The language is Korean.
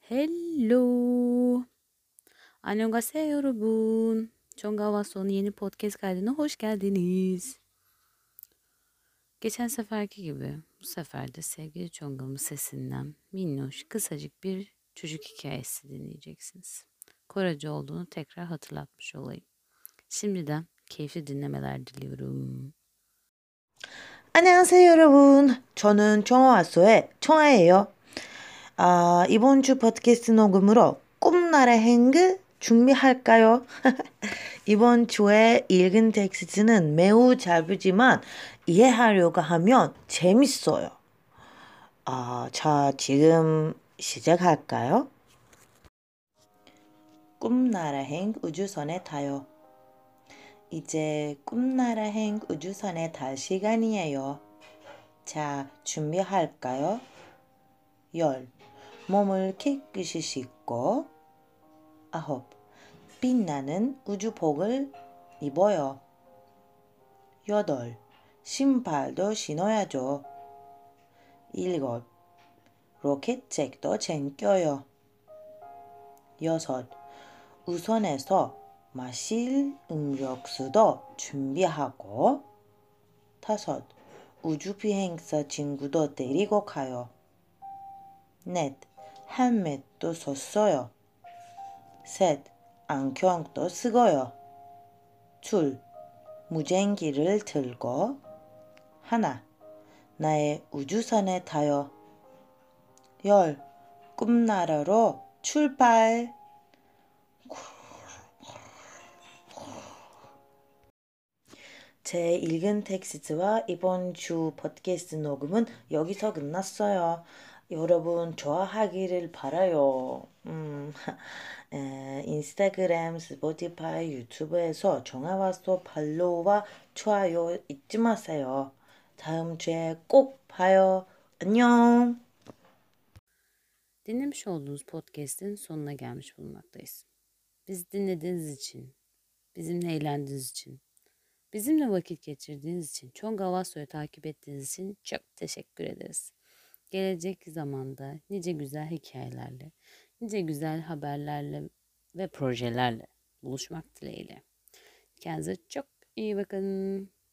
Hello. Annyeonghaseyo robun. Chongawaso'nun yeni podcast kaydına hoş geldiniz. Geçen seferki gibi bu sefer de sevgili Çongam'ın sesinden minnoş kısacık bir çocuk hikayesi dinleyeceksiniz. Korece olduğunu tekrar hatırlatmış olayım. Şimdiden keyifli dinlemeler diliyorum. 안녕하세요, 여러분. 저는 청아와소의 청아예요. 아, 이번 주 팟캐스트 녹음으로 꿈나라 행그 준비할까요? 이번 주에 읽은 텍스트는 매우 짧지만 이해하려고 하면 재밌어요. 아, 자, 지금 시작할까요? 꿈나라 행 우주선에 타요. 이제 꿈나라행 우주선에 탈 시간이에요. 자, 준비할까요? 열. 몸을 깨끗이 씻고 아홉. 빛나는 우주복을 입어요. 여덟. 신발도 신어야죠. 일곱. 로켓책도 챙겨요. 여섯. 우선에서 마실 음료수도 준비하고 다섯. 우주비행사 친구도 데리고 가요. 넷. 헬멧도 썼어요. 셋. 안경도 쓰고요. 둘. 무전기를 들고 하나. 나의 우주선에 타요. 열. 꿈나라로 출발! 제 읽은 텍스트와 이번 주 팟캐스트 녹음은 여기서 끝났어요. 여러분 좋아하기를 바라요. 음, 에, 인스타그램, 스포티파이, 유튜브에서 정하와서 팔로우와 좋아요 잊지 마세요. 다음 주에 꼭 봐요. 안녕. Dinlemiş olduğunuz podcast'in sonuna gelmiş bulunmaktayız. Bizi dinlediğiniz için, bizimle eğlendiğiniz için, bizimle vakit geçirdiğiniz için, Çonga Vaso'yu takip ettiğiniz için çok teşekkür ederiz. Gelecek zamanda nice güzel hikayelerle, nice güzel haberlerle ve projelerle buluşmak dileğiyle. Kendinize çok iyi bakın.